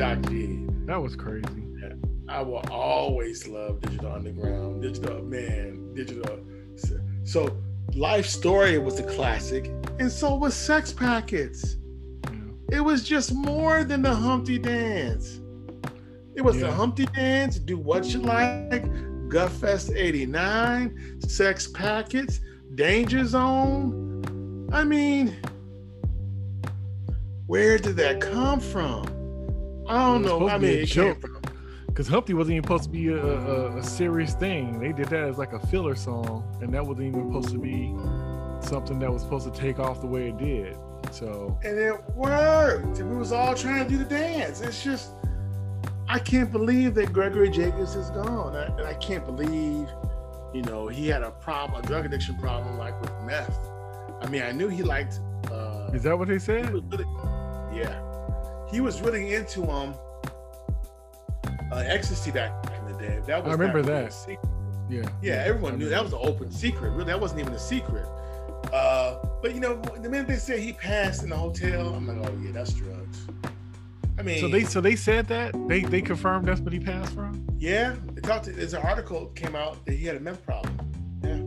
Shock G. Mm. That was crazy. I will always love Digital Underground. Digital man, Digital. So Life Story was a classic, and so was Sex Packets. Yeah. It was just more than the Humpty Dance. It was yeah. the Humpty Dance, Do What You Like, Gutfest 89, Sex Packets, Danger Zone. I mean, where did that come from? I don't know. I mean, it came from because Humpty wasn't even supposed to be a, a, a, serious thing. They did that as like a filler song, and that wasn't even supposed to be something that was supposed to take off the way it did. So and it worked. And we was all trying to do the dance. It's just I can't believe that Gregory Jacobs is gone, I, and I can't believe, you know, he had a problem, a drug addiction problem, like with meth. I mean, I knew he liked. Uh, is that what they said? Really, yeah, he was really into um uh, ecstasy back in the day. That was I remember that. Yeah. Yeah, everyone knew that was an open secret. Really, that wasn't even a secret. Uh, but you know, the minute they said he passed in the hotel, I'm like, oh yeah, that's drugs. I mean, so they so they said that they they confirmed that's what he passed from. Yeah, they talked. To, there's an article came out that he had a meth problem. Yeah.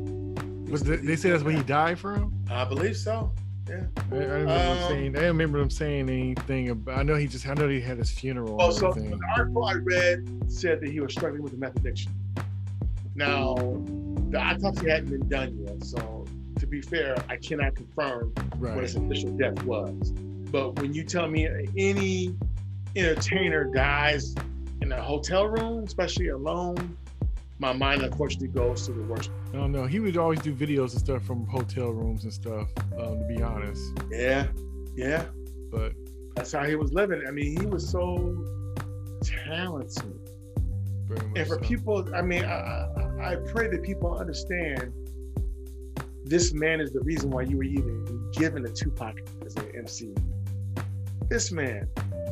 Was, was the, they said that's what he died from? I believe so. Yeah. I, I remember um, saying. I remember him saying anything about. I know he just. I know he had his funeral. Oh, so the article I read said that he was struggling with a meth addiction. Now, the autopsy hadn't been done yet, so to be fair, I cannot confirm right. what his official death was. But when you tell me any entertainer dies in a hotel room, especially alone, my mind unfortunately goes to the worst. I don't know. He would always do videos and stuff from hotel rooms and stuff. Um, to be honest. Yeah, yeah. But that's how he was living. I mean, he was so talented. and for so. people, I mean, I, I pray that people understand this man is the reason why you were even given a Tupac as an MC. This man,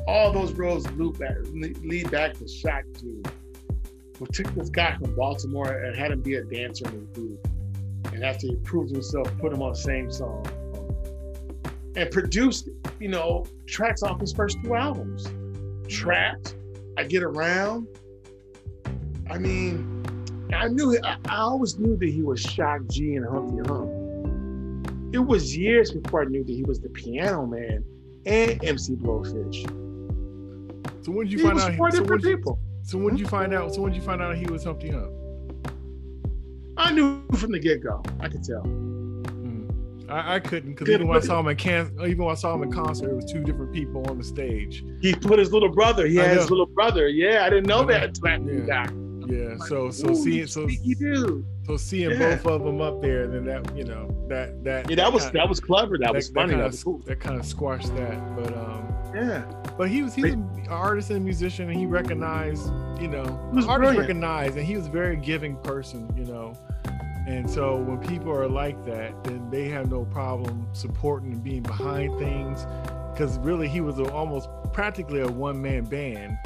all those roads loop back, lead back to Shock G took this guy from Baltimore and had him be a dancer in his group. And after he proved himself, put him on the same song. And produced, you know, tracks off his first two albums. Trapped, I Get Around. I mean, I knew, I, I always knew that he was Shock G and Humpty Hump. It was years before I knew that he was the piano man and MC Blowfish. So when did you he find out? Four so different people. So when did you find out? So when did you find out he was Humpty Hump? I knew from the get go. I could tell. Hmm. I, I, couldn't because even when I saw him in can- even when I saw him in concert, it was two different people on the stage. He put his little brother. He had his little brother. Yeah, I didn't know I that yeah. Yeah. Like, so so seeing so. So seeing yeah. both of them up there, and then that you know that that yeah that was kinda, that was clever. That, that was funny. That, that was cool. That kind of squashed that, but um yeah. But he was he's an artist and musician, and he recognized, you know, the artist recognized, and he was a very giving person, you know. And so when people are like that, then they have no problem supporting and being behind things, because really he was a, almost practically a one man band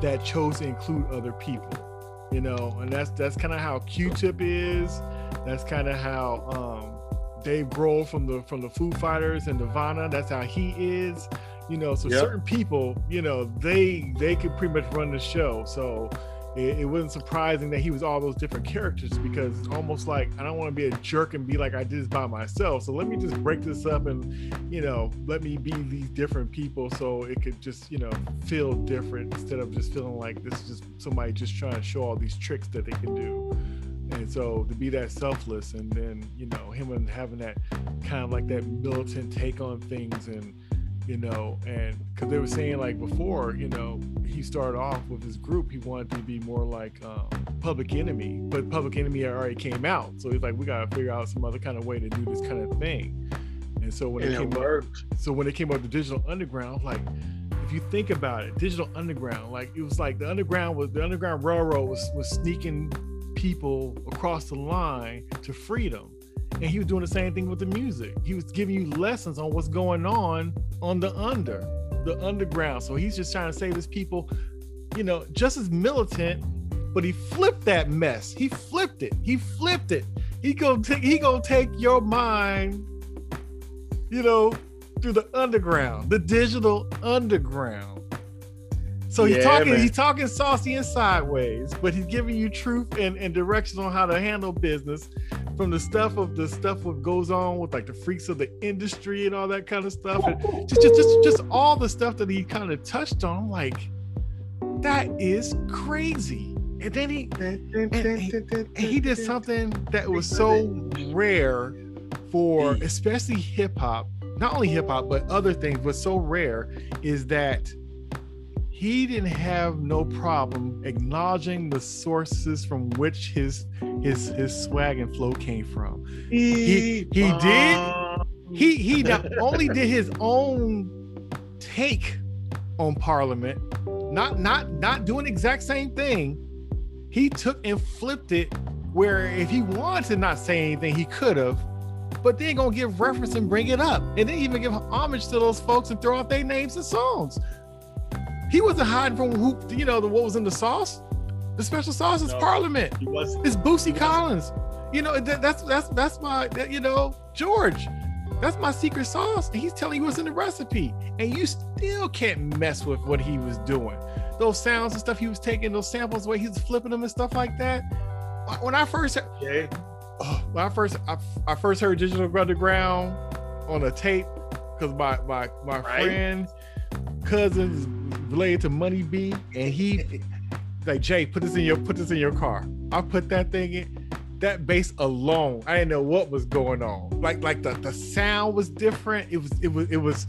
that chose to include other people, you know. And that's that's kind of how Q-Tip is. That's kind of how um, Dave Grohl from the from the Foo Fighters and Nirvana. That's how he is you know so yep. certain people you know they they could pretty much run the show. So it, it, wasn't surprising that he was all those different characters because it's almost like i don't want to be a jerk and be like i did this by myself. So let me just break this up and you know let me be these different people so it could just you know feel different instead of just feeling like this is just somebody just trying to show all these tricks that they can do. And so to be that selfless and then you know him and having that kind of like that militant take on things and you know, and because they were saying like before, you know, he started off with his group, he wanted to be more like um, Public Enemy, but Public Enemy already came out, so he's like, we got to figure out some other kind of way to do this kind of thing. And so when and it came up, so when it came up to Digital Underground, like if you think about it, Digital Underground, like it was like the Underground was the Underground Railroad was was sneaking people across the line to freedom and he was doing the same thing with the music. He was giving you lessons on what's going on on the under, the underground. So he's just trying to save his people, you know, just as militant, but he flipped that mess. He flipped it. He flipped it. He gonna take he gonna take your mind, you know, through the underground, the digital underground. So he's yeah, talking, man. he's talking saucy and sideways, but he's giving you truth and and sideways, but he's giving you truth and, and directions on how to handle business from the stuff of the stuff what goes on with like the freaks of the industry and all that kind of stuff. And just just just, just all the stuff that he kind of touched on. like, that is crazy. And then he and, he did something that was so rare for mm. especially hip hop, not only hip hop, but other things, but so rare is that he didn't have no problem acknowledging the sources from which his his his swag and flow came from. He he did um, he he not only did his own take on Parliament, not not not doing the exact same thing. He took and flipped it where if he wanted to not say anything, he could have. But then gonna give reference and bring it up, and then even give homage to those folks and throw out their names and songs. He wasn't hiding from who, you know, the what was in the sauce. The special sauce is no, Parliament. He was. It's Bootsy Collins. You know, that, that's that's that's my, that, you know, George. That's my secret sauce. And he's telling you what's in the recipe, and you still can't mess with what he was doing. Those sounds and stuff he was taking, those samples, the way he was flipping them and stuff like that. Uh, when I first, yeah. oh, when I first, I, I first heard Digital Underground on a tape because my my my right. friend cousins related to Money B, and he like Jay, put this in your put this in your car. I put that thing in. That bass alone, I didn't know what was going on. Like like the the sound was different. It was it was it was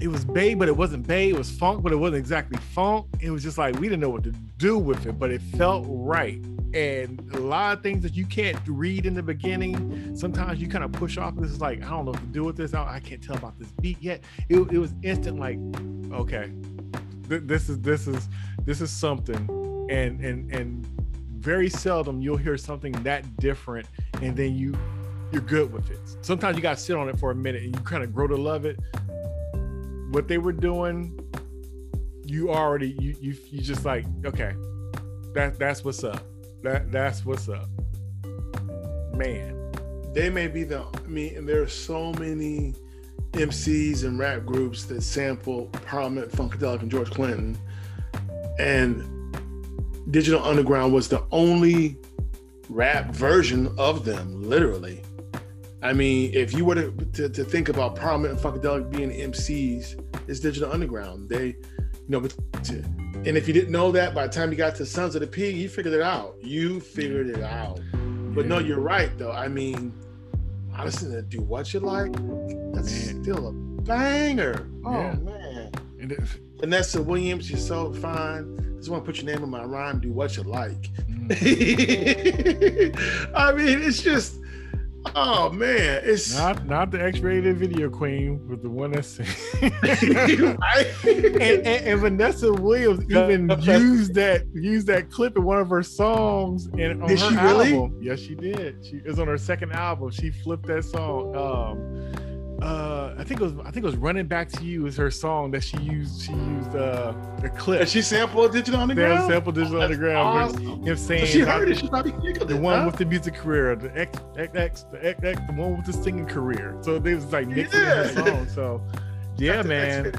it was Bay, but it wasn't Bay. It was funk, but it wasn't exactly funk. It was just like we didn't know what to do with it, but it felt right. And a lot of things that you can't read in the beginning, sometimes you kind of push off. This is like I don't know what to do with this. I, I can't tell about this beat yet. It, it was instant, like okay, th- this is this is this is something, and and and very seldom you'll hear something that different, and then you you're good with it. Sometimes you got to sit on it for a minute and you kind of grow to love it. What they were doing, you already you you you just like okay, that that's what's up. That that's what's up, man. They may be the. I mean, and there are so many MCs and rap groups that sample Parliament, Funkadelic, and George Clinton, and Digital Underground was the only rap version of them, literally. I mean, if you were to, to, to think about Parliament and Funkadelic being MCs, it's Digital Underground. They, know, but and if you didn't know that, by the time you got to Sons of the Pig, you figured it out. You figured it out. But no, you're right though. I mean, honestly, to do what you like, that's man. still a banger. Oh yeah. man. Vanessa Williams, you're so fine. Just want to put your name in my rhyme. Do what you like. Mm. I mean, it's just Oh man, it's not not the X-rated video queen, but the one that's and, and, and, Vanessa Williams even used that used that clip in one of her songs and on did her album. Really? Yes, she did. She is on her second album. She flipped that song. Um, uh, I think it was I think it was "Running Back to You" is her song that she used. She used uh, a clip. And she sampled "Digital Underground." Yeah, sampled "Digital oh, Underground." Awesome. Him saying so she heard it. She probably giggled the it, one huh? with the music career, the X X X, the X X, the one with the singing career. So they was like mixing yeah. the song. So yeah, man.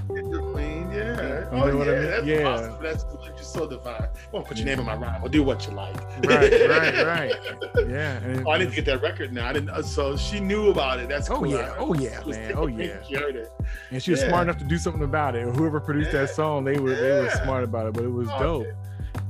Yeah. Oh, you know yeah. I mean? That's yeah. awesome. That's just so divine. Won't put your name in my rhyme. I'll do what you like. Right, right, right. Yeah. Oh, I need to get that record now. I didn't. Uh, so she knew about it. That's oh cool. yeah. Oh yeah, man. Oh yeah. She heard it. And she was yeah. smart enough to do something about it. Whoever produced yeah. that song, they were they were smart about it. But it was oh, dope.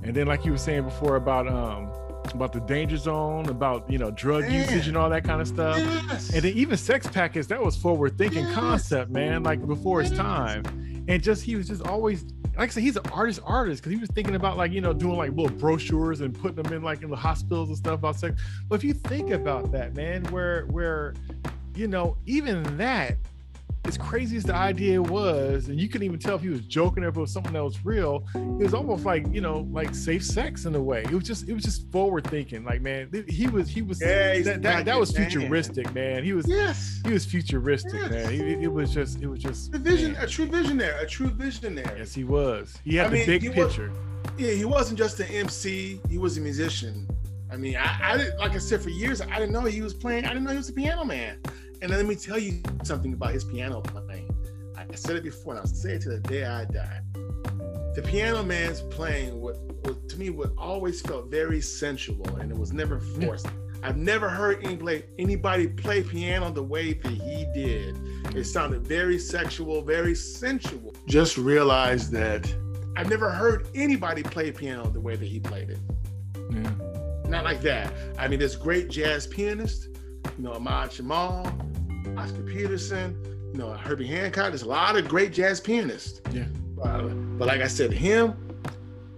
And then, like you were saying before about um about the danger zone, about you know drug man. usage and all that kind of stuff. Yes. And then even sex packets, that was forward thinking yes. concept, man, like before yes. his time. And just he was just always like I said, he's an artist artist because he was thinking about like you know doing like little brochures and putting them in like in the hospitals and stuff about sex. But if you think about that, man, where where you know even that as crazy as the idea was, and you couldn't even tell if he was joking or if it was something that was real, it was almost like you know, like safe sex in a way. It was just, it was just forward thinking. Like man, he was, he was, yeah, that, that, that, was futuristic, man. He was, yes, he was futuristic, yes. man. It, it, was just, it was just a vision, man. a true visionary, a true visionary. Yes, he was. He had I the mean, big picture. Was, yeah, he wasn't just an MC. He was a musician. I mean, I, I didn't, like I said, for years, I didn't know he was playing. I didn't know he was a piano man. And let me tell you something about his piano playing. I said it before, and I'll say it to the day I die. the piano man's playing what, what to me what always felt very sensual and it was never forced. I've never heard anybody, anybody play piano the way that he did. It sounded very sexual, very sensual. Just realized that I've never heard anybody play piano the way that he played it. Yeah. Not like that. I mean, there's great jazz pianists, you know, Ahmad Jamal, Oscar Peterson, you know, Herbie Hancock. There's a lot of great jazz pianists. Yeah. Uh, but like I said, him,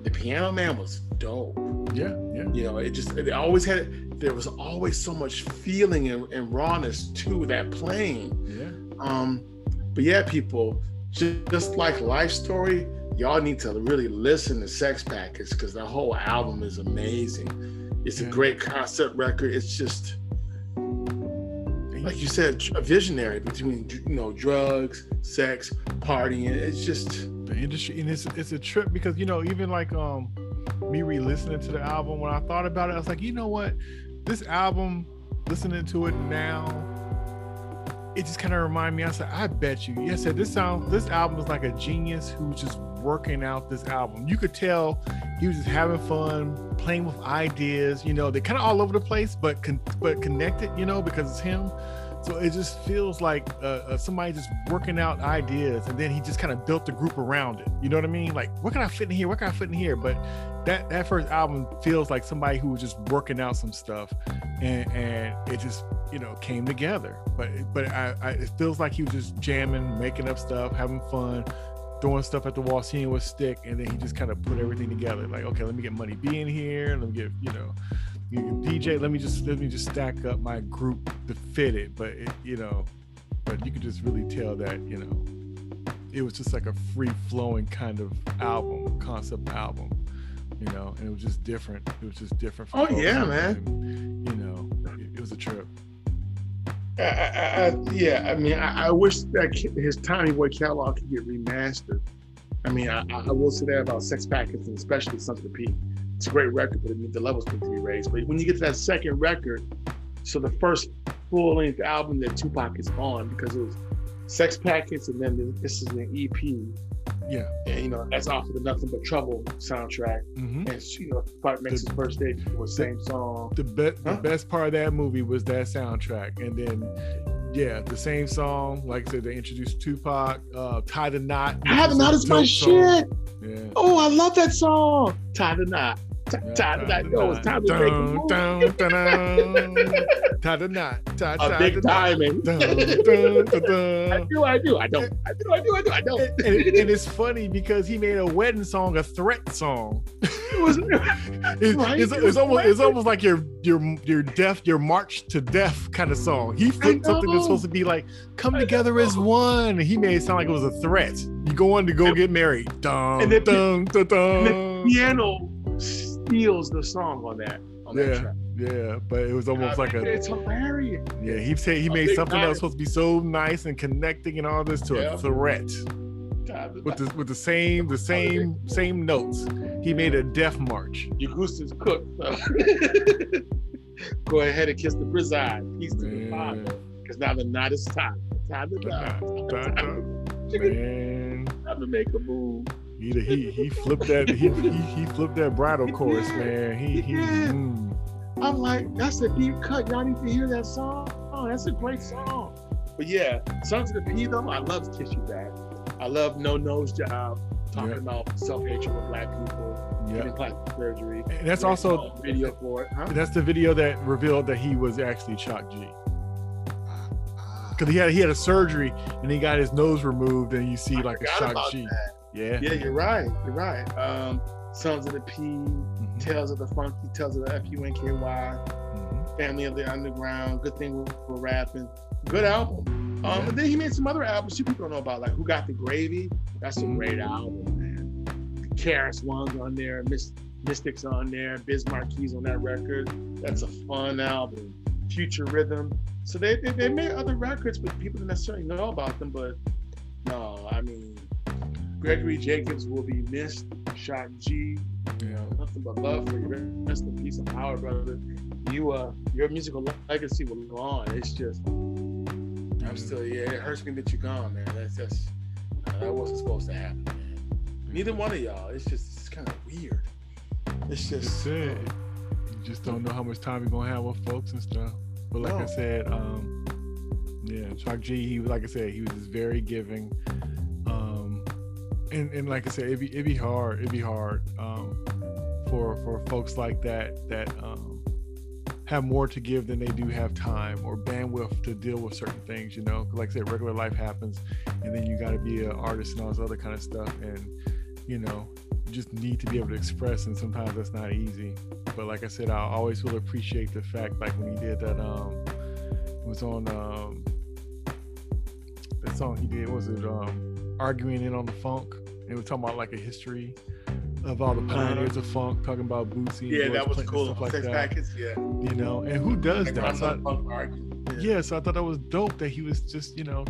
the piano man was dope. Yeah, yeah. You know, it just it always had there was always so much feeling and, and rawness to that playing. Yeah. Um, but yeah, people, just, just like Life Story, y'all need to really listen to Sex Packets because the whole album is amazing. It's yeah. a great concept record. It's just like you said, a visionary between you know drugs, sex, partying. It's just the industry, and it's it's a trip because you know even like um me re-listening to the album when I thought about it, I was like, you know what, this album, listening to it now, it just kind of reminded me. I said, I bet you, yes, said this sound, this album is like a genius who's just working out this album. You could tell he was just having fun, playing with ideas. You know, they're kind of all over the place, but con- but connected. You know, because it's him. So it just feels like uh, uh, somebody just working out ideas, and then he just kind of built the group around it. You know what I mean? Like, what can I fit in here? What can I fit in here? But that that first album feels like somebody who was just working out some stuff, and and it just you know came together. But but I, I it feels like he was just jamming, making up stuff, having fun, throwing stuff at the wall, seeing what stick, and then he just kind of put everything together. Like, okay, let me get Money B in here. Let me get, you know, DJ. Let me just let me just stack up my group to fit it. But it, you know, but you could just really tell that you know, it was just like a free flowing kind of album, concept album. You know, and it was just different. It was just different. oh yeah, man. And, you know, it, it was a trip. I, I, yeah, I mean, I, I, wish that his Tommy Boy catalog could get remastered. I mean, I, I will say that about Sex Packets and especially Sons of the P. It's a great record, but the levels need to be raised. But when you get to that second record, so the first full length album that Tupac is on, because it was Sex Packets and then this is an EP yeah. And you know, that's off of the Nothing But Trouble soundtrack. Mm-hmm. And you know, part makes the, his first day the same song. The, be- huh? the best part of that movie was that soundtrack. And then yeah, the same song. Like I said, they introduced Tupac, uh, Tie the Knot. Tie the Knot is my shit. Yeah. Oh, I love that song. Tie the Knot. Tie the knot. Yo, it's time to make a move. Tie the knot. A big diamond. I do, I do, I don't. I do, I do, I do, I don't. And, and, and it's funny because he made a wedding song a threat song. It was, it's, right? it's, it's almost it's almost like your your your death your march to death kind of song. He flipped something that's supposed to be like come together as one. He made it sound like it was a threat. You go on to go get married. Dun, and the, dun, dun, dun. And the piano steals the song on that. On yeah, that track. yeah, but it was almost like a. It's hilarious. Yeah, he said he made something that was supposed to be so nice and connecting and all this to yeah. a threat. With the with the same the same same notes, he made a death march. Your goose is cooked. So. Go ahead and kiss the bride. Peace to the father, because now the night is time. Time to die. Man, time to make a move. He he he flipped that he he, he flipped that bridal chorus, man. He he. Mm. I'm like, that's a deep cut. Y'all need to hear that song. Oh, that's a great song. But yeah, Sons of the P though, I love Kiss You Back. I love No Nose Job, talking yeah. about self hatred with black people, yeah. getting plastic surgery. And that's also video for it. Huh? That's the video that revealed that he was actually Shock G. Because he had he had a surgery and he got his nose removed, and you see I like a Shock G. That. Yeah. Yeah, you're right. You're right. Um, Sons of the P, mm-hmm. Tales of the Funky, Tales of the FUNKY, mm-hmm. Family of the Underground, Good Thing We're Rapping. Good album. Um, yeah. And then he made some other albums you people don't know about, like Who Got the Gravy? That's a great album, man. The KRS One's on there, Mystics on there, Biz Markie on that record. That's a fun album. Future Rhythm. So they, they, they made other records, but people don't necessarily know about them. But no, I mean, Gregory Jacobs will be missed. Shock G, you know, nothing but love for you. Rest in peace and power, brother. You, uh, your musical legacy will go on. It's just, I'm still, yeah, it hurts me that you're gone, man. That's just, uh, that wasn't supposed to happen, man. Neither one of y'all. It's just it's kind of weird. It's just it. You just don't know how much time you're gonna have with folks and stuff. But like no. I said, um, yeah, Shock G, he was like I said, he was just very giving. And, and like I said, it'd be it'd be hard. It'd be hard um, for for folks like that that um, have more to give than they do have time or bandwidth to deal with certain things. You know, like I said, regular life happens, and then you got to be an artist and all this other kind of stuff, and you know, you just need to be able to express, and sometimes that's not easy. But like I said, I always will appreciate the fact, like when he did that, um, it was on um, that song he did. Was it um, arguing in on the funk? and we're talking about like a history of all the uh-huh. pioneers of funk, talking about Bootsy. Yeah, that was cool. Stuff like Sex that. Packets, yeah. You know, and who does like that? I, yeah. yeah, so I thought that was dope that he was just, you know,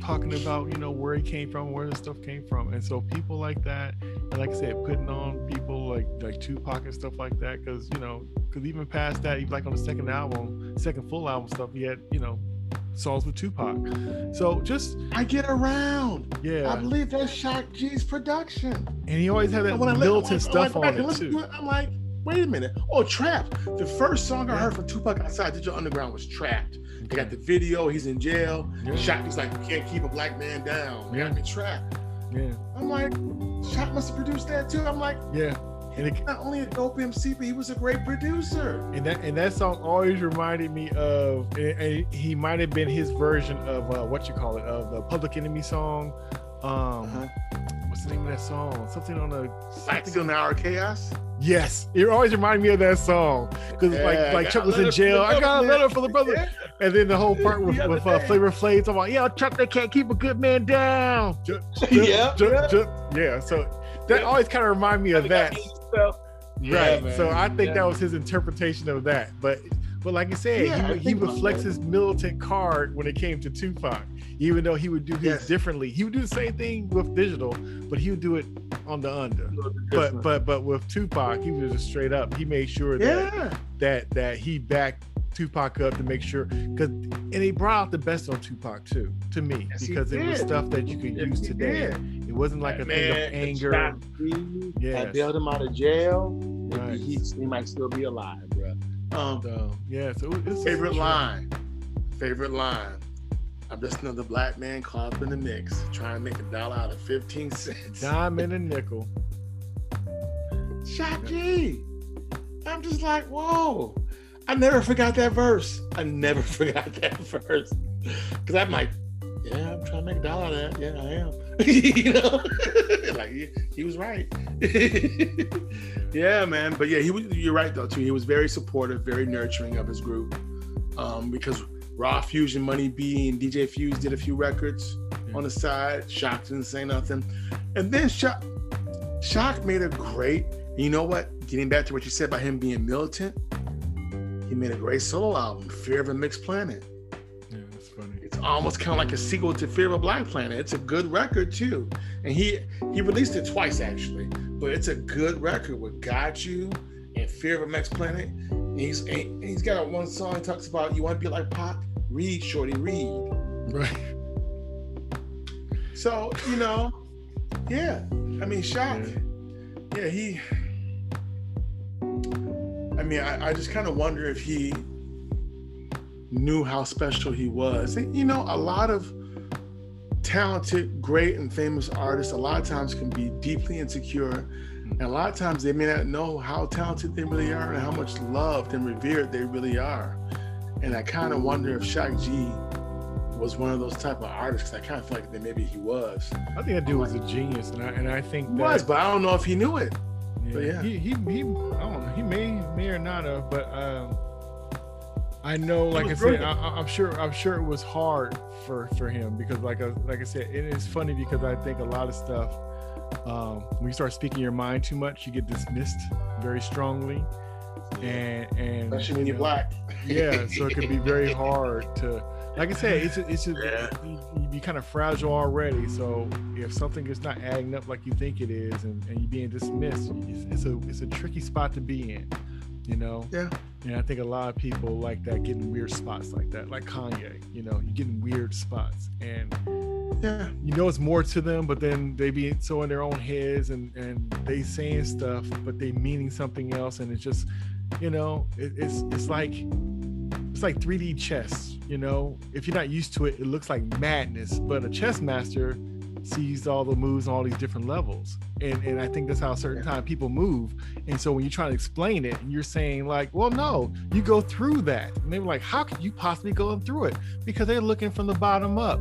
talking about, you know, where he came from, where the stuff came from. And so people like that, and like I said, putting on people like like Tupac and stuff like that, because you know, because even past that, even like on the second album, second full album stuff, he had, you know, songs with Tupac. So just I get around. Yeah, I believe that's Shock G's production. And he always had that militant stuff on it too. I'm like, wait a minute. Oh, Trapped. The first song I heard from Tupac outside Digital Underground was Trapped. They got the video. He's in jail. Yeah. Shock. He's like, you can't keep a black man down. Yeah. Got me trapped. Yeah. I'm like, Shock must have produced that too. I'm like, yeah. And it, not only a dope MC, but he was a great producer. And that and that song always reminded me of. And, and he might have been his version of uh, what you call it of the Public Enemy song. Um, uh-huh. What's the name of that song? Something on the Black Steel Now Our Chaos. Yes, it always reminded me of that song because yeah, like like Chuck was in jail. I got a letter for the brother, yeah. and then the whole part with, with uh, Flavor Flav talking about, yeah, Chuck, they can't keep a good man down. yeah, yeah. So that always kind of remind me of that stuff. Yeah, right. Man. So I think yeah. that was his interpretation of that. But but like you said, yeah, he, he reflects his militant card when it came to Tupac. Even though he would do his yes. differently, he would do the same thing with digital, but he would do it on the under. But but but with Tupac, he was just straight up. He made sure that yeah. that that he backed Tupac up to make sure because and he brought out the best on Tupac too to me yes, because it was stuff that you could yes, use today. It wasn't like a thing of anger. Yeah, I bailed him out of jail. Right. He, he might still be alive, bro. Um, so, yeah. So it's favorite line. Favorite line. I'm just another black man caught up in the mix, trying to make a dollar out of 15 cents. Dime and a nickel. Shock I'm just like, whoa. I never forgot that verse. I never forgot that verse. Cause I'm like, yeah, I'm trying to make a dollar out of that. Yeah, I am. you know, like he, he, was right. yeah, man. But yeah, he was. You're right though too. He was very supportive, very nurturing of his group. Um, because Raw Fusion, Money B, and DJ Fuze did a few records yeah. on the side. Shock didn't say nothing, and then Shock, Shock made a great. You know what? Getting back to what you said about him being militant he made a great solo album, Fear of a Mixed Planet. Funny. It's almost kind of like a sequel to Fear of a Black Planet. It's a good record too, and he he released it twice actually, but it's a good record with Got You and Fear of a Mixed Planet. And he's and he's got one song he talks about you want to be like Pop, read Shorty, read. Right. So you know, yeah. I mean, shock. Yeah, yeah he I mean, I, I just kind of wonder if he knew how special he was. And, you know, a lot of talented, great, and famous artists, a lot of times can be deeply insecure. And a lot of times they may not know how talented they really are and how much loved and revered they really are. And I kind of wonder if Shock G was one of those type of artists. I kind of feel like that maybe he was. I think that dude was a genius, and I, and I think that, was, but I don't know if he knew it. Yeah, yeah. He, he, he, I don't know. He may, may or not have, but um, I know, like I said, I, am sure, I'm sure it was hard for for him because, like, I, uh, like I said, it is funny because I think a lot of stuff, um, when you start speaking your mind too much, you get dismissed very strongly, and and especially when you are black. yeah, so it can be very hard to like I said, it's a, it's a, yeah. you, you be kind of fragile already. So if something is not adding up like you think it is, and, and you're being dismissed, it's, it's, a it's a tricky spot to be in. You know. Yeah. And I think a lot of people like that getting weird spots like that, like Kanye. You know, you're getting weird spots, and yeah. You know it's more to them, but then they be so in their own heads and and they saying stuff, but they meaning something else, and it's just, you know, it, it's it's like it's like 3D chess. You know, if you're not used to it, it looks like madness. But a chess master sees all the moves on all these different levels. And and I think that's how certain time people move. And so when you try to explain it and you're saying like, well, no, you go through that. And they were like, how could you possibly go through it? Because they're looking from the bottom up.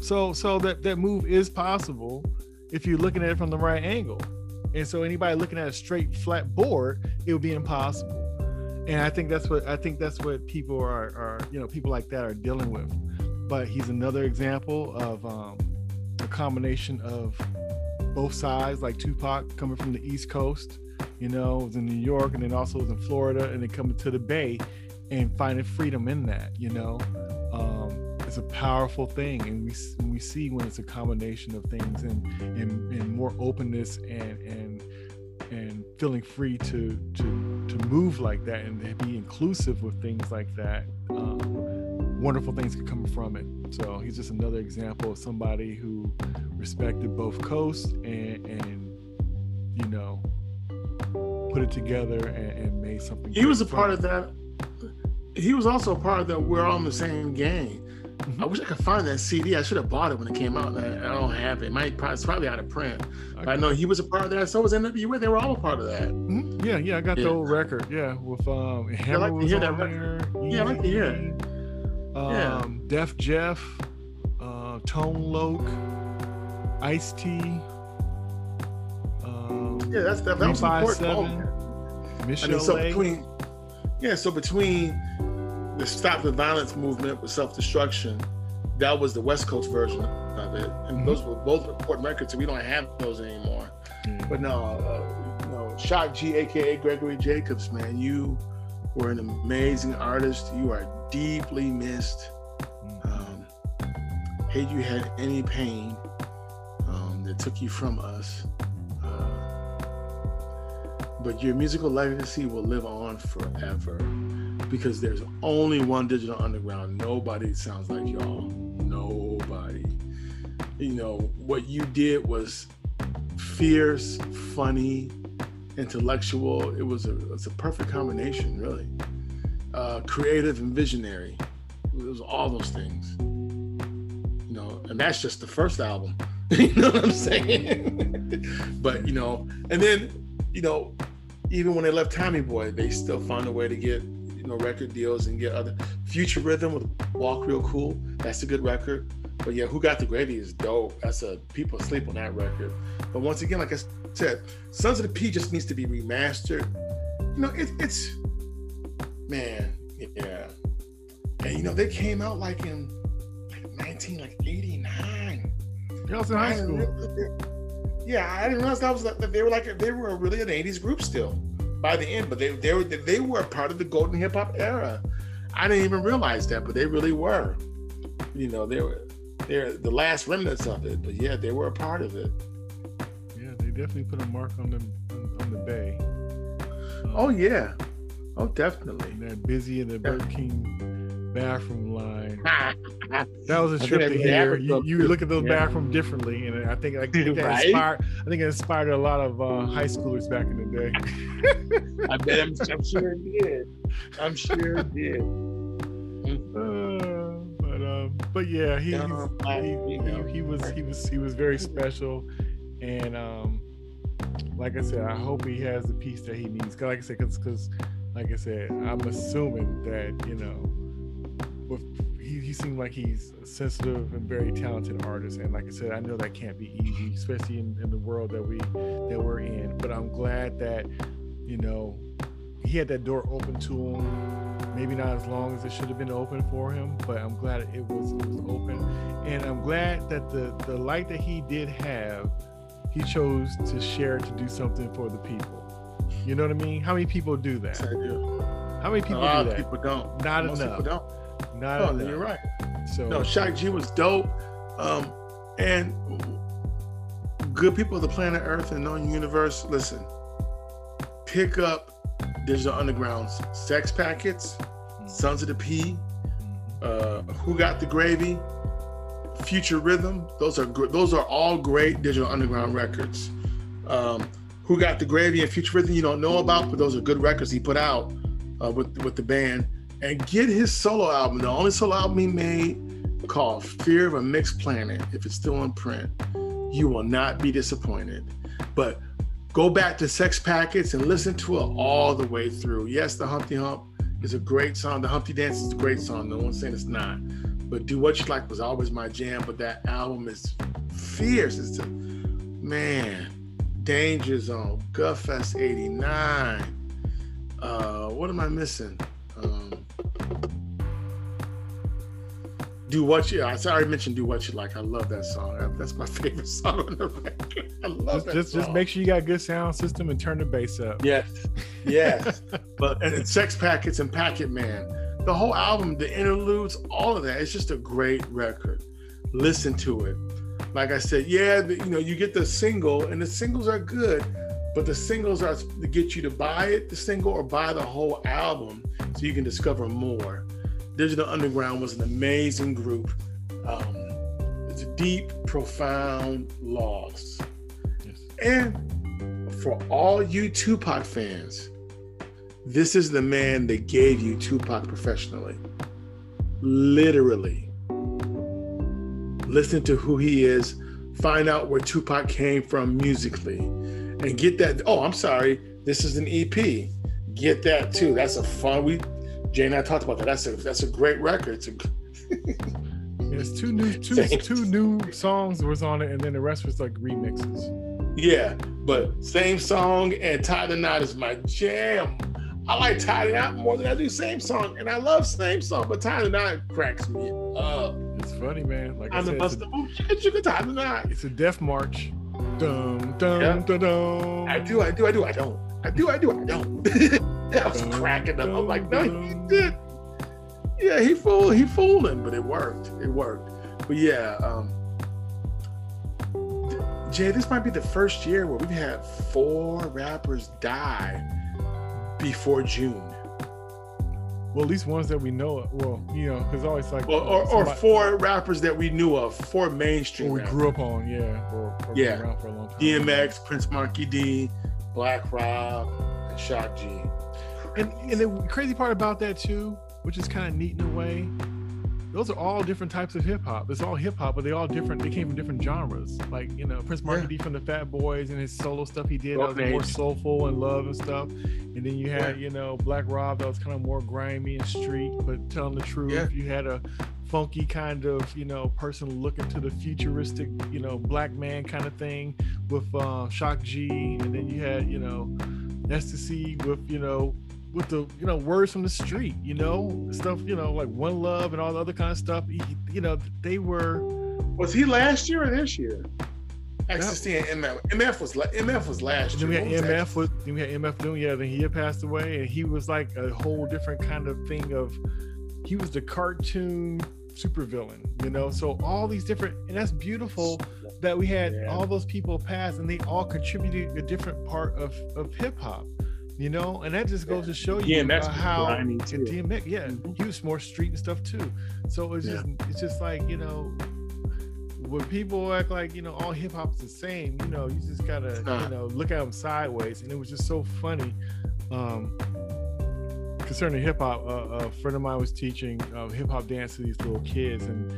So so that that move is possible if you're looking at it from the right angle. And so anybody looking at a straight flat board, it would be impossible. And I think that's what I think that's what people are are you know people like that are dealing with. But he's another example of um, a combination of both sides, like Tupac coming from the East Coast, you know, was in New York and then also was in Florida and then coming to the Bay and finding freedom in that, you know. Um, it's a powerful thing and we we see when it's a combination of things and and, and more openness and and and feeling free to to to move like that and be inclusive with things like that um, wonderful things could come from it so he's just another example of somebody who respected both coasts and and you know put it together and, and made something he was a part of that he was also a part of that we're all in the same game Mm-hmm. I wish I could find that CD. I should have bought it when it came out. I, I don't have it. it might probably, it's probably out of print. Okay. I know he was a part of that. So was NWA. They were all a part of that. Mm-hmm. Yeah, yeah. I got yeah. the old record. Yeah, with um, Hammer like was on that there. Yeah, I like to hear it. Um, yeah. Def Jeff, uh, Tone Loc, Ice T. Um, yeah, that's that, that was important. Michel'le I mean, so between, yeah, so between the Stop the Violence movement with self destruction, that was the West Coast version of it. And mm-hmm. those were both important records, so we don't have those anymore. Mm-hmm. But no, uh, you know, Shock G, aka Gregory Jacobs, man, you were an amazing artist. You are deeply missed. Mm-hmm. Um, hate you had any pain um, that took you from us. Uh, but your musical legacy will live on forever because there's only one digital underground. Nobody sounds like y'all. Nobody. You know, what you did was fierce, funny, intellectual. It was a, it's a perfect combination, really. Uh, creative and visionary. It was all those things. You know, and that's just the first album. you know what I'm saying? but you know, and then, you know, even when they left Tommy Boy, they still found a way to get you know record deals and get other Future Rhythm with Walk Real Cool. That's a good record. But yeah, Who Got the Gravy is dope. That's a people sleep on that record. But once again, like I said, Sons of the P just needs to be remastered. You know, it, it's man, yeah. And you know, they came out like in like 19 like 89. Yeah, was in high school. Yeah, I didn't realize that was like they were like they were really an 80s group still by the end, but they they were they were part of the golden hip hop era. I didn't even realize that, but they really were. You know, they were they're the last remnants of it. But yeah, they were a part of it. Yeah, they definitely put a mark on the on, on the bay. Um, oh yeah, oh definitely. That busy in the Burger King bathroom line. that was a trip to hear. You, you look at those yeah. bathrooms differently, and I think, I think that right? inspired. I think it inspired a lot of uh, high schoolers back in the day. I bet I'm, I'm, sure it did. I'm sure it did. Uh, but um, but yeah, he, he, he, he was he was he was very special, and um, like I said, I hope he has the peace that he needs. Cause like I said, because because like I said, I'm assuming that you know with he, he seemed like he's a sensitive and very talented artist. And like i said i know that can't be easy especially in, in the world that we that we're in. But i'm glad that you know he had that door open to him. Maybe not as long as it should have been open for him but i'm glad it was, it was open. And i'm glad that the the light that he did have he chose to share to do something for the people you know what i mean how many people do that how many people do that? a lot do that? Of people don't. Not Most enough. People don't. Not oh, enough. You're right. So no, Shock G was dope, um, and good people of the planet Earth and known universe. Listen, pick up Digital Underground's Sex Packets, mm-hmm. Sons of the P, uh, Who Got the Gravy, Future Rhythm. Those are good. Those are all great digital underground records. Um, Who got the gravy and Future Rhythm you don't know about, but those are good records he put out uh, with with the band. And get his solo album. The only solo album he made called Fear of a Mixed Planet. If it's still in print, you will not be disappointed. But go back to Sex Packets and listen to it all the way through. Yes, the Humpty Hump is a great song. The Humpty Dance is a great song. No one's saying it's not. But Do What You Like was always my jam. But that album is fierce. It's a man. Danger Zone, Gutfest 89. Uh, what am I missing? Um, do what you. I already mentioned "Do What You Like." I love that song. That's my favorite song on the record. I love just, that just, song. Just make sure you got good sound system and turn the bass up. Yes, yes. but and Sex Packets and Packet Man, the whole album, the interludes, all of that. It's just a great record. Listen to it. Like I said, yeah, the, you know, you get the single, and the singles are good, but the singles are to get you to buy it, the single, or buy the whole album, so you can discover more. Digital Underground was an amazing group. Um, it's a deep, profound loss. Yes. And for all you Tupac fans, this is the man that gave you Tupac professionally. Literally. Listen to who he is, find out where Tupac came from musically, and get that. Oh, I'm sorry. This is an EP. Get that too. That's a fun. We Jay and I talked about that. That's a that's a great record. It's a There's two new two two new songs was on it, and then the rest was like remixes. Yeah, but same song and tie the knot is my jam. I like tie the knot more than I do same song, and I love same song, but tie the knot cracks me up. It's funny, man. Like I'm I the bust the move, you can the knot. It's a death march. Dum dum yeah. dum dum. I do, I do, I do, I don't. I do, I do, I don't. I was cracking up. I'm like, no, he did. Yeah, he fooled, he fooled him, but it worked. It worked. But yeah, um, Jay, this might be the first year where we've had four rappers die before June. Well, at least ones that we know of. Well, you know, because always like well, or, or four rappers that we knew of, four mainstream. we rappers. grew up on, yeah, or, or yeah, around for a long time. DMX, Prince Markie Dee, Black Rob, and Shock G. And and the crazy part about that too, which is kind of neat in a way, those are all different types of hip hop. It's all hip hop, but they all different. They came from different genres. Like you know, Prince Markie yeah. D from the Fat Boys and his solo stuff he did that was more soulful and love and stuff. And then you had you know Black Rob that was kind of more grimy and street, but telling the truth. Yeah. You had a funky kind of you know person looking to the futuristic you know black man kind of thing with uh, Shock G, and then you had you know Ecstasy with you know with the you know words from the street, you know stuff, you know like One Love and all the other kind of stuff. He, you know they were. Was he last year or this year? Ecstasy and MF. MF was MF was last year. Then we had MF was then we had MF DOOM yeah. Then he had passed away, and he was like a whole different kind of thing. Of he was the cartoon supervillain, you know. So all these different, and that's beautiful that we had yeah. all those people pass, and they all contributed a different part of of hip hop you know, and that just goes to show you DMX how too. DMX, yeah, he was more street and stuff too. So it's yeah. just it's just like you know, when people act like you know all hip hop's the same, you know, you just gotta you know look at them sideways, and it was just so funny. Um, concerning hip hop, uh, a friend of mine was teaching uh, hip hop dance to these little kids, and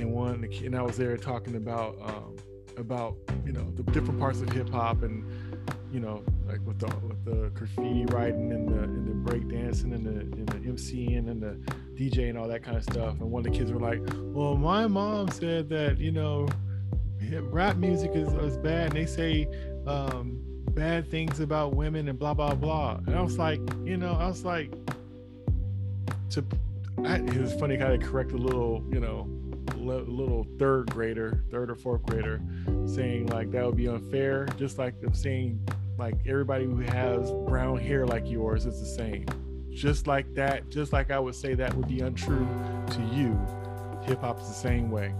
and one and I was there talking about um, about you know the different parts of hip hop and you know like with the with the graffiti writing and the and the break dancing and the and the MCing and the DJ and all that kind of stuff. And one of the kids were like, "Well, my mom said that you know, rap music is, is bad. And they say um, bad things about women and blah blah blah." And I was like, you know, I was like, to I, it was funny kind of correct a little, you know, little third grader, third or fourth grader, saying like that would be unfair. Just like them saying like everybody who has brown hair like yours is the same. Just like that, just like I would say that would be untrue to you, hip hop is the same way.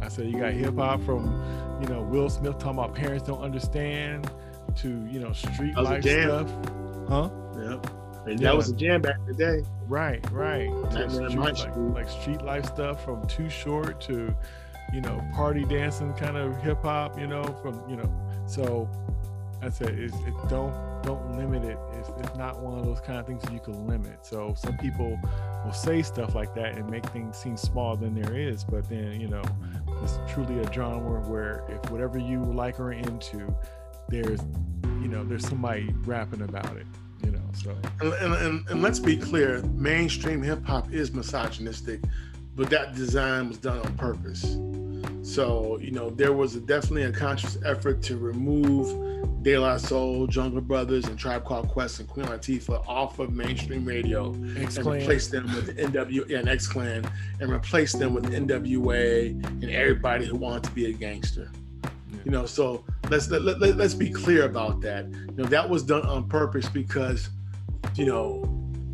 I said you got hip hop from, you know, Will Smith talking about parents don't understand to, you know, street life stuff. Huh? Yeah. And yeah. that was a jam back in the day. Right, right. Street, like, like street life stuff from Too Short to you know, party dancing kind of hip hop, you know, from you know. So I said, it's, it don't don't limit it. It's, it's not one of those kind of things you can limit. So some people will say stuff like that and make things seem smaller than there is, but then you know, it's truly a genre where if whatever you like or into, there's you know, there's somebody rapping about it. You know, so and, and, and let's be clear, mainstream hip hop is misogynistic, but that design was done on purpose. So, you know, there was a, definitely a conscious effort to remove De La Soul, Jungle Brothers, and Tribe Called Quest and Queen Latifah off of mainstream radio X-Clan. and replace them with NW and X Clan and replace them with NWA and everybody who wanted to be a gangster. Yeah. You know, so let's let, let, let's be clear about that. You know, that was done on purpose because, you know,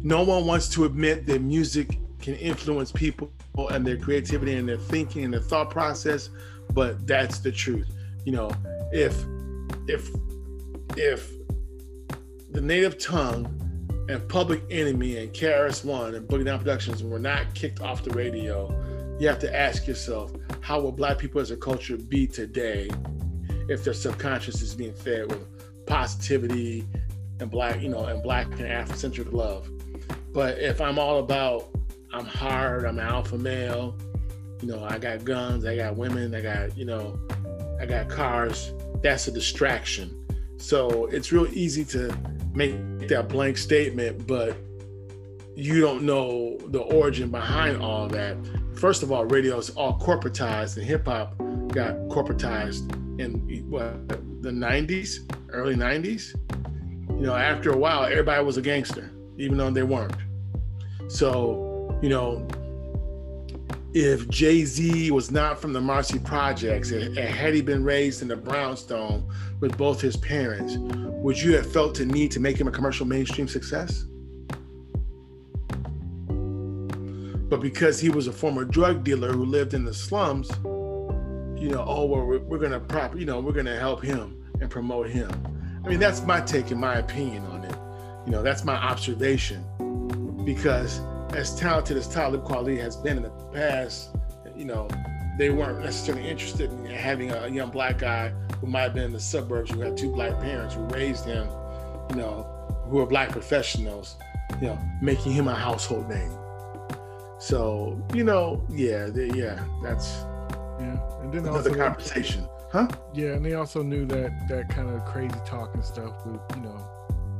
no one wants to admit that music can influence people and their creativity and their thinking and their thought process, but that's the truth. You know, if if if the native tongue and Public Enemy and KRS One and Boogie Down Productions were not kicked off the radio, you have to ask yourself, how will black people as a culture be today if their subconscious is being fed with positivity and black, you know, and black and Afrocentric love. But if I'm all about I'm hard. I'm alpha male. You know, I got guns. I got women. I got you know, I got cars. That's a distraction. So it's real easy to make that blank statement, but you don't know the origin behind all that. First of all, radio is all corporatized, and hip hop got corporatized in what the 90s, early 90s. You know, after a while, everybody was a gangster, even though they weren't. So you know, if Jay Z was not from the Marcy Projects and had he been raised in the brownstone with both his parents, would you have felt the need to make him a commercial mainstream success? But because he was a former drug dealer who lived in the slums, you know, oh, well, we're, we're going to prop, you know, we're going to help him and promote him. I mean, that's my take and my opinion on it. You know, that's my observation because as talented as Talib Kweli has been in the past, you know, they weren't necessarily interested in having a young black guy who might have been in the suburbs who had two black parents who raised him, you know, who are black professionals, you know, making him a household name. So, you know, yeah, they, yeah, that's yeah, and then another also, conversation, huh? Yeah, and they also knew that that kind of crazy talk and stuff would, you know,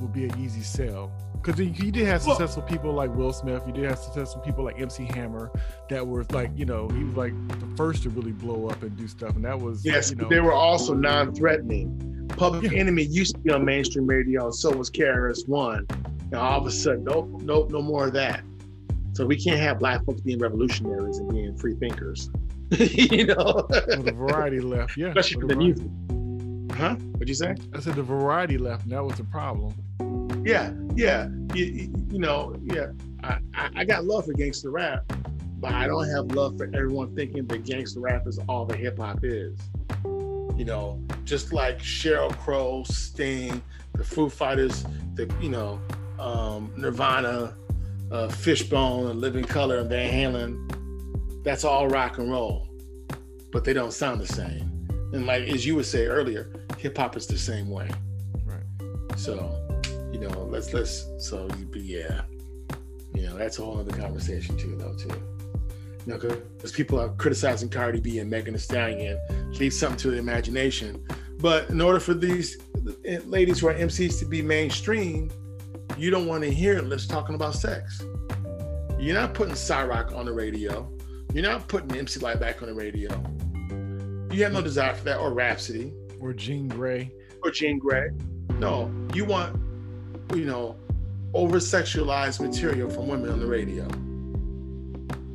would be an easy sell because you did have successful people like Will Smith. You did have successful people like MC Hammer that were like, you know, he was like the first to really blow up and do stuff, and that was yes, you know, they were also non-threatening. Public yeah. Enemy used to be on mainstream radio, and so was KRS One. Now all of a sudden, nope, nope, no more of that. So we can't have black folks being revolutionaries and being free thinkers. you know, well, the variety left, yeah, especially for the, the music. Huh? What'd you say? I said the variety left, and that was the problem yeah, yeah. You, you know, yeah. I, I got love for gangster rap, but I don't have love for everyone thinking that gangster rap is all the hip hop is. You know, just like Sheryl Crow, Sting, the Foo Fighters, the you know, um, Nirvana, uh, Fishbone, and Living Colour, and Van Halen. That's all rock and roll, but they don't sound the same. And like as you would say earlier, hip hop is the same way. Right. So you know, let's let's so yeah, you know, that's a whole other conversation too, though too. You know, because people are criticizing Cardi B and Megan Thee Stallion, leave something to the imagination. But in order for these eh, ladies who are MCs to be mainstream, you don't want to hear us talking about sex. You're not putting Sa-Roc on the radio. You're not putting MC Lyte back on the radio. You have no desire for that, or Rapsody, or Jean Grae or Jean Grae. No, you want you know, over sexualized material from women on the radio.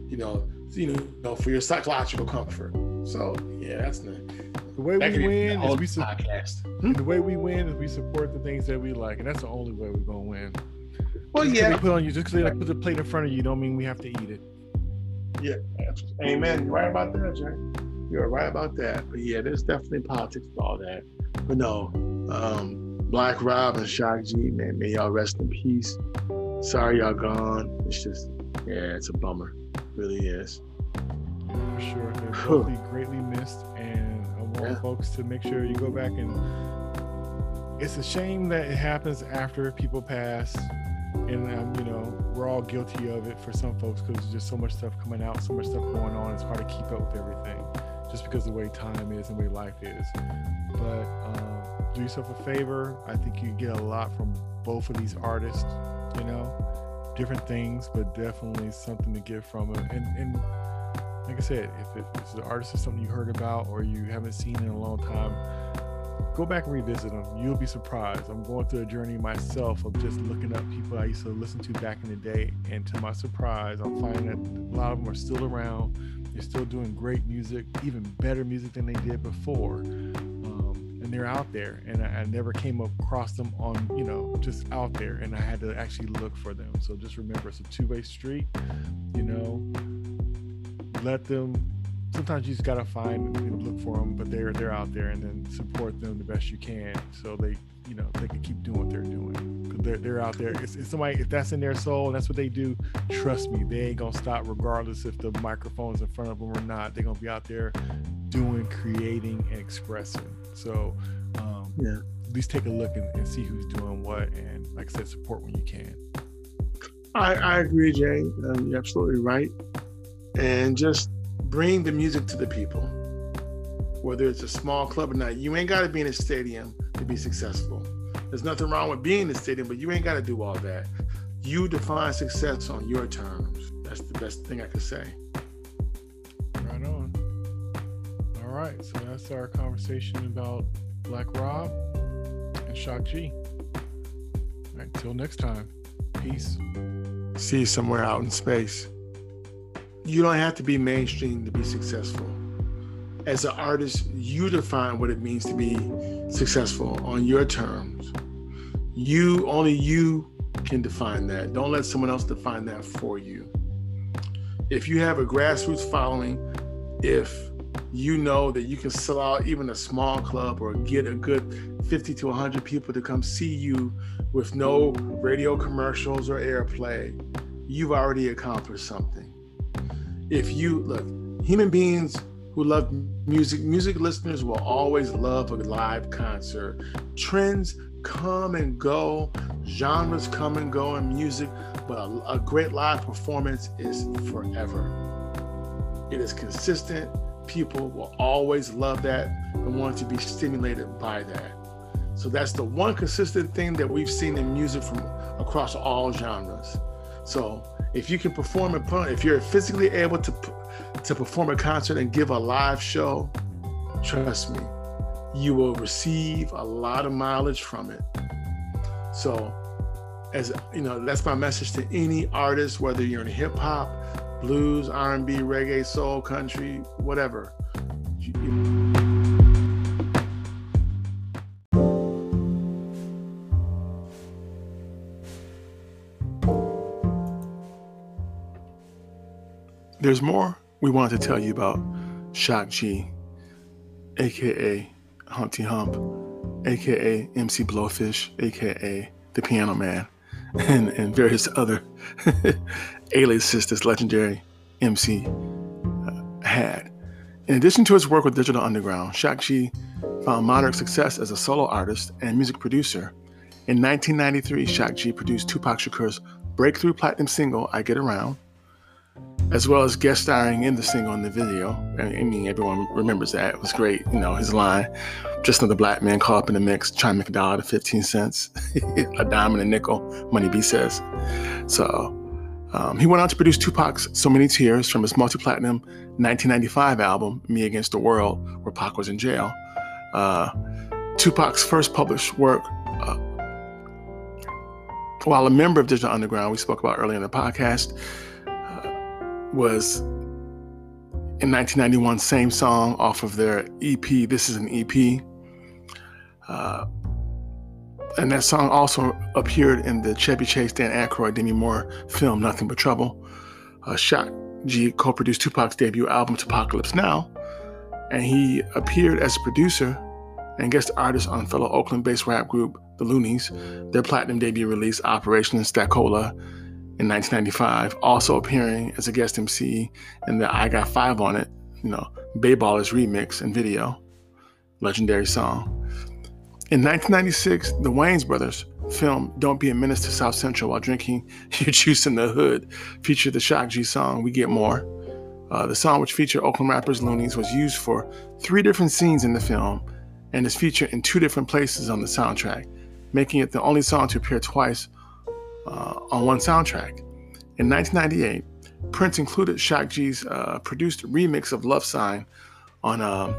You know, you know, for your psychological comfort. So yeah, that's the the way we win is we su- podcast. Hmm? The way we win is we support the things that we like, and that's the only way we're gonna win. Well, just yeah. They put on you just because they like put the plate in front of you, don't mean we have to eat it. Yeah, amen. You're right about that, Jack. You're right about that. But yeah, there's definitely politics with all that. But no, um, Black Rob and Shock G, man, may y'all rest in peace. Sorry y'all gone. It's just, yeah, it's a bummer. It really is. For sure. They will be greatly missed. And I want yeah. folks to make sure you go back and it's a shame that it happens after people pass and um, you know we're all guilty of it for some folks because there's just so much stuff coming out so much stuff going on it's hard to keep up with everything just because the way time is and the way life is. But um, do yourself a favor. I think you get a lot from both of these artists you know? Different things but definitely something to get from it and, and like i said if, it, if the artist is something you heard about or you haven't seen in a long time go back and revisit them. You'll be surprised. I'm going through a journey myself of just looking up people I used to listen to back in the day. And to my surprise, I'm finding that a lot of them are still around. They're still doing great music, even better music than they did before. Um, and they're out there. And I, I never came across them on, you know, just out there. And I had to actually look for them. So just remember it's a two way street, you know, let them sometimes you just gotta find and look for them, but they're they're out there, and then support them the best you can, so they you know they can keep doing what they're doing because they're they're out there. It's, it's somebody if that's in their soul and that's what they do. Trust me, they ain't gonna stop regardless if the microphone's in front of them or not. They're gonna be out there doing, creating, and expressing. So um, yeah, at least take a look and, and see who's doing what, and like I said, support when you can. I, I agree, Jay. Um, you're absolutely right. And just bring the music to the people, whether it's a small club or not. You ain't got to be in a stadium to be successful. There's nothing wrong with being in the stadium, but you ain't got to do all that. You define success on your terms. That's the best thing I could say. Right on. All right, so that's our conversation about Black Rob and Shock G. All right, till next time. Peace. See you somewhere out in space you don't have to be mainstream to be successful. As an artist, you define what it means to be successful on your terms. You, only you can define that. Don't let someone else define that for you. If you have a grassroots following, if you know that you can sell out even a small club or get a good 50 to 100 people to come see you with no radio commercials or airplay, you've already accomplished something if you look, human beings who love music, music listeners will always love a live concert. Trends come and go, genres come and go in music, but a, a great live performance is forever. It is consistent. People will always love that and want to be stimulated by that. So that's the one consistent thing that we've seen in music from across all genres. So if you can perform a if you're physically able to to perform a concert and give a live show, trust me, you will receive a lot of mileage from it. So, as you know, that's my message to any artist, whether you're in hip hop, blues, R&B, reggae, soul, country, whatever. You, There's more we wanted to tell you about Shock G, aka Humpty Hump, aka MC Blowfish, aka the Piano Man, and, and various other aliases this legendary MC uh, had. In addition to his work with Digital Underground, Shock G found moderate success as a solo artist and music producer. In 1993, Shock G produced Tupac Shakur's breakthrough platinum single, I Get Around, as well as guest starring in the single in the video. I mean, everyone remembers that. It was great. You know, his line, just another black man caught up in the mix, trying to make a dollar to 15 cents, a dime and a nickel, Money B says. So um, he went on to produce Tupac's So Many Tears from his multi platinum 1995 album, Me Against the World, where Pac was in jail. Uh, Tupac's first published work. Uh, while a member of Digital Underground, we spoke about earlier in the podcast, was in 1991, same song off of their EP. This is an EP. Uh, and that song also appeared in the Chevy Chase, Dan Aykroyd, Demi Moore film Nothing But Trouble. Uh, Shock G co produced Tupac's debut album, 2Pacalypse Now, and he appeared as a producer and guest artist on fellow Oakland based rap group The Luniz, their platinum debut release, Operation Stackola, in 1995, also appearing as a guest MC in the I Got Five on It, you know, Bayballers remix and video, legendary song. In 1996, the Wayans brothers film Don't Be a Menace to South Central While Drinking Your Juice in the Hood featured the Shock G song We Get More. Uh, the song, which featured Oakland rappers Luniz, was used for three different scenes in the film and is featured in two different places on the soundtrack, making it the only song to appear twice uh, on one soundtrack. In 1998, Prince included Shock G's uh, produced remix of Love Sign on uh,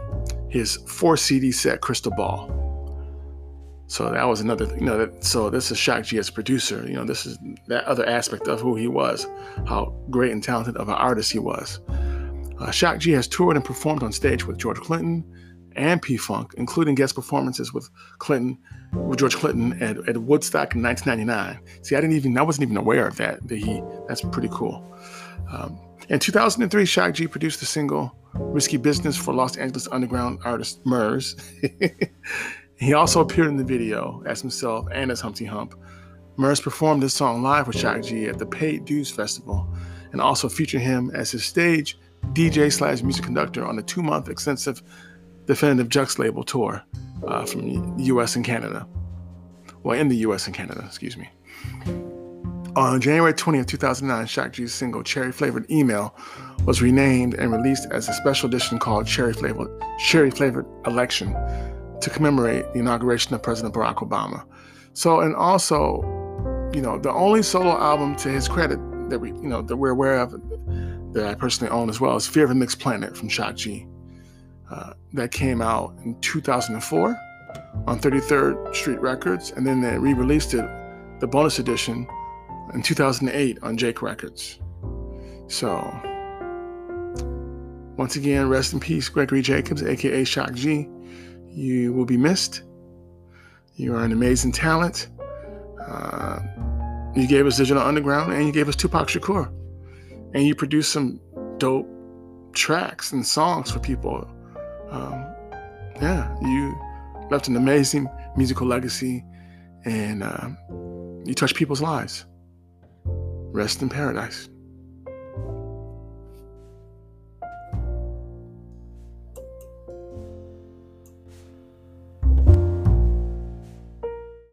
his four CD set Crystal Ball. So that was another, you know, that, so this is Shock G as producer. You know, this is that other aspect of who he was, how great and talented of an artist he was. Uh, Shock G has toured and performed on stage with George Clinton and P Funk, including guest performances with Clinton, with George Clinton at, at Woodstock in 1999. See, I didn't even, I wasn't even aware of that. That he, that's pretty cool. Um, in 2003, Shock G produced the single "Risky Business" for Los Angeles underground artist Murs. He also appeared in the video as himself and as Humpty Hump. Murs performed this song live with Shock G at the Paid Dues Festival and also featured him as his stage DJ slash music conductor on a two month extensive Definitive Jux label tour uh, from the US and Canada. Well, in the US and Canada, excuse me. On January 20th, 2009, Shock G's single Cherry Flavored Email was renamed and released as a special edition called Cherry Flavored, Cherry Flavored Election to commemorate the inauguration of President Barack Obama. So, and also, you know, the only solo album to his credit that we, you know, that we're aware of, that I personally own as well, is Fear of a Mixed Planet from Shock G. Uh, that came out in 2004 on 33rd Street Records, and then they re-released it, the bonus edition, in 2008 on Jake Records. So, once again, rest in peace, Gregory Jacobs, aka Shock G. You will be missed. You are an amazing talent. Uh, you gave us Digital Underground and you gave us Tupac Shakur. And you produced some dope tracks and songs for people. Um, yeah, you left an amazing musical legacy and uh, you touched people's lives. Rest in paradise.